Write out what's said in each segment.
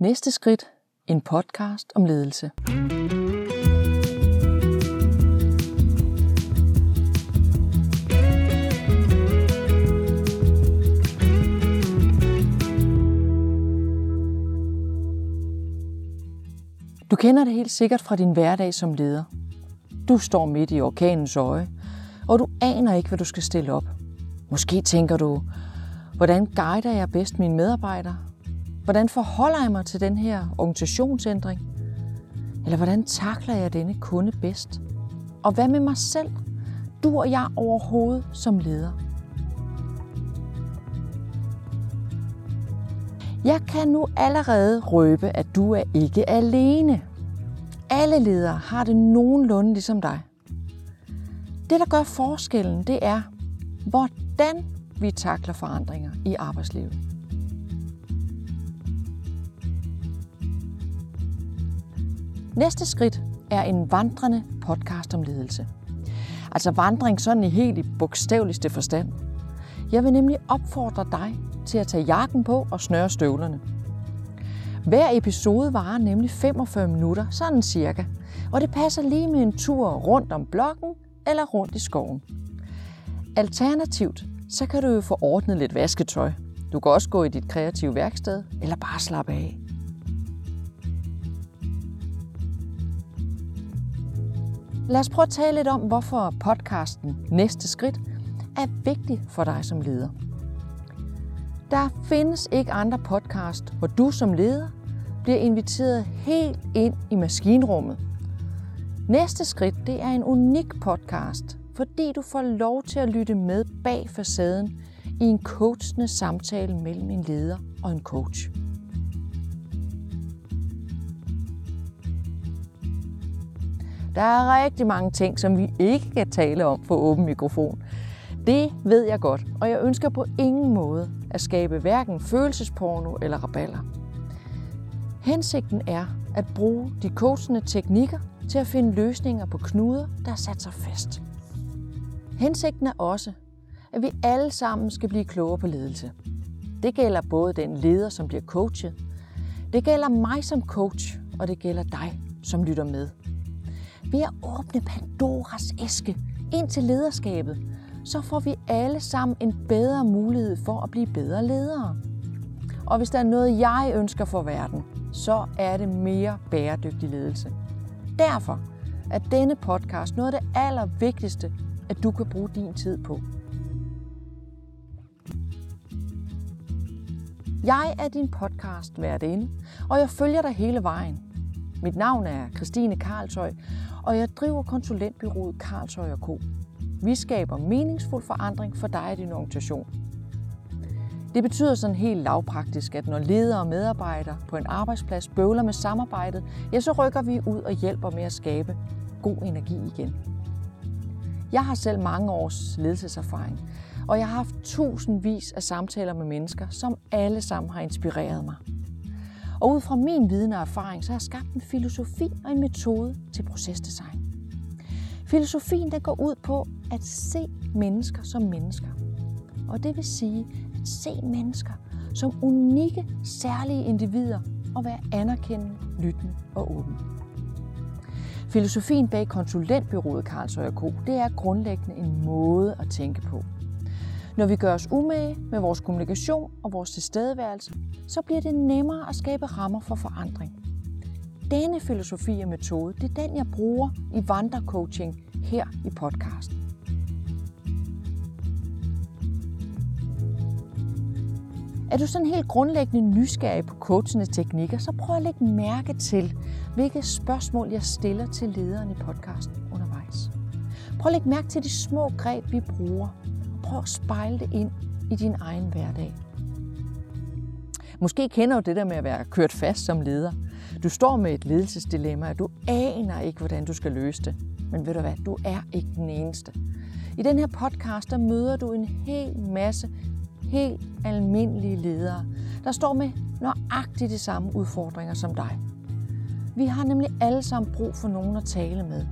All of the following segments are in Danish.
Næste skridt. En podcast om ledelse. Du kender det helt sikkert fra din hverdag som leder. Du står midt i orkanens øje, og du aner ikke, hvad du skal stille op. Måske tænker du, hvordan guider jeg bedst mine medarbejdere? Hvordan forholder jeg mig til den her organisationsændring? Eller hvordan takler jeg denne kunde bedst? Og hvad med mig selv? Du og jeg overhovedet som leder. Jeg kan nu allerede røbe, at du er ikke alene. Alle ledere har det nogenlunde ligesom dig. Det, der gør forskellen, det er, hvordan vi takler forandringer i arbejdslivet. Næste skridt er en vandrende podcast om ledelse. Altså vandring sådan i helt i bogstaveligste forstand. Jeg vil nemlig opfordre dig til at tage jakken på og snøre støvlerne. Hver episode varer nemlig 45 minutter, sådan cirka, og det passer lige med en tur rundt om blokken eller rundt i skoven. Alternativt, så kan du jo få ordnet lidt vasketøj. Du kan også gå i dit kreative værksted eller bare slappe af. Lad os prøve at tale lidt om, hvorfor podcasten Næste Skridt er vigtig for dig som leder. Der findes ikke andre podcast, hvor du som leder bliver inviteret helt ind i maskinrummet. Næste skridt det er en unik podcast, fordi du får lov til at lytte med bag facaden i en coachende samtale mellem en leder og en coach. Der er rigtig mange ting, som vi ikke kan tale om på åben mikrofon. Det ved jeg godt, og jeg ønsker på ingen måde at skabe hverken følelsesporno eller raballer. Hensigten er at bruge de coachende teknikker til at finde løsninger på knuder, der er sat sig fast. Hensigten er også, at vi alle sammen skal blive klogere på ledelse. Det gælder både den leder, som bliver coachet, det gælder mig som coach, og det gælder dig, som lytter med. Ved at åbne Pandoras æske ind til lederskabet, så får vi alle sammen en bedre mulighed for at blive bedre ledere. Og hvis der er noget, jeg ønsker for verden, så er det mere bæredygtig ledelse. Derfor er denne podcast noget af det allervigtigste, at du kan bruge din tid på. Jeg er din podcast inde, og jeg følger dig hele vejen. Mit navn er Christine Karlsøj, og jeg driver konsulentbyrået Karlshøj Co. Vi skaber meningsfuld forandring for dig og din organisation. Det betyder sådan helt lavpraktisk, at når ledere og medarbejdere på en arbejdsplads bøvler med samarbejdet, ja, så rykker vi ud og hjælper med at skabe god energi igen. Jeg har selv mange års ledelseserfaring, og jeg har haft tusindvis af samtaler med mennesker, som alle sammen har inspireret mig. Og ud fra min viden og erfaring, så har jeg skabt en filosofi og en metode til procesdesign. Filosofien den går ud på at se mennesker som mennesker. Og det vil sige at se mennesker som unikke, særlige individer og være anerkendende, lyttende og åben. Filosofien bag konsulentbyrået Karlsøj Co. det er grundlæggende en måde at tænke på. Når vi gør os umage med vores kommunikation og vores tilstedeværelse, så bliver det nemmere at skabe rammer for forandring. Denne filosofi og metode, det er den, jeg bruger i vandrecoaching her i podcasten. Er du sådan helt grundlæggende nysgerrig på coachende teknikker, så prøv at lægge mærke til, hvilke spørgsmål jeg stiller til lederen i podcasten undervejs. Prøv at lægge mærke til de små greb, vi bruger. Prøv at spejle det ind i din egen hverdag. Måske kender du det der med at være kørt fast som leder. Du står med et ledelsesdilemma, og du aner ikke, hvordan du skal løse det. Men ved du hvad, du er ikke den eneste. I den her podcast, der møder du en hel masse helt almindelige ledere, der står med nøjagtigt de samme udfordringer som dig. Vi har nemlig alle sammen brug for nogen at tale med.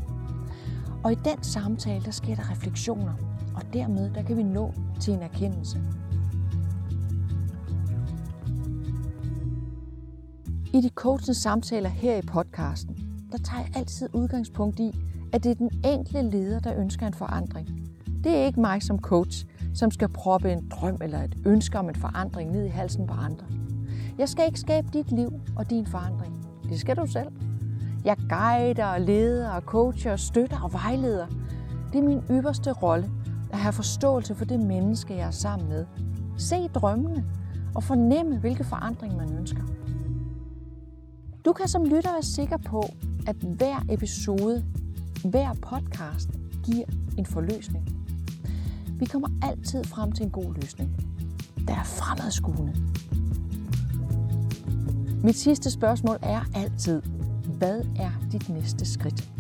Og i den samtale, der sker der refleksioner, og dermed der kan vi nå til en erkendelse. I de coachende samtaler her i podcasten, der tager jeg altid udgangspunkt i, at det er den enkelte leder, der ønsker en forandring. Det er ikke mig som coach, som skal proppe en drøm eller et ønske om en forandring ned i halsen på andre. Jeg skal ikke skabe dit liv og din forandring. Det skal du selv. Jeg guider, leder, og coacher, støtter og vejleder. Det er min ypperste rolle at have forståelse for det menneske, jeg er sammen med. Se drømmene og fornemme, hvilke forandring man ønsker. Du kan som lytter være sikker på, at hver episode, hver podcast giver en forløsning. Vi kommer altid frem til en god løsning. Der er fremadskuende. Mit sidste spørgsmål er altid, hvad er dit næste skridt?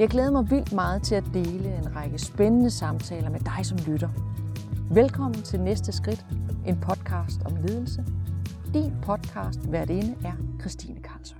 Jeg glæder mig vildt meget til at dele en række spændende samtaler med dig som lytter. Velkommen til Næste Skridt, en podcast om ledelse. Din podcast værtinde er Christine Karlsson.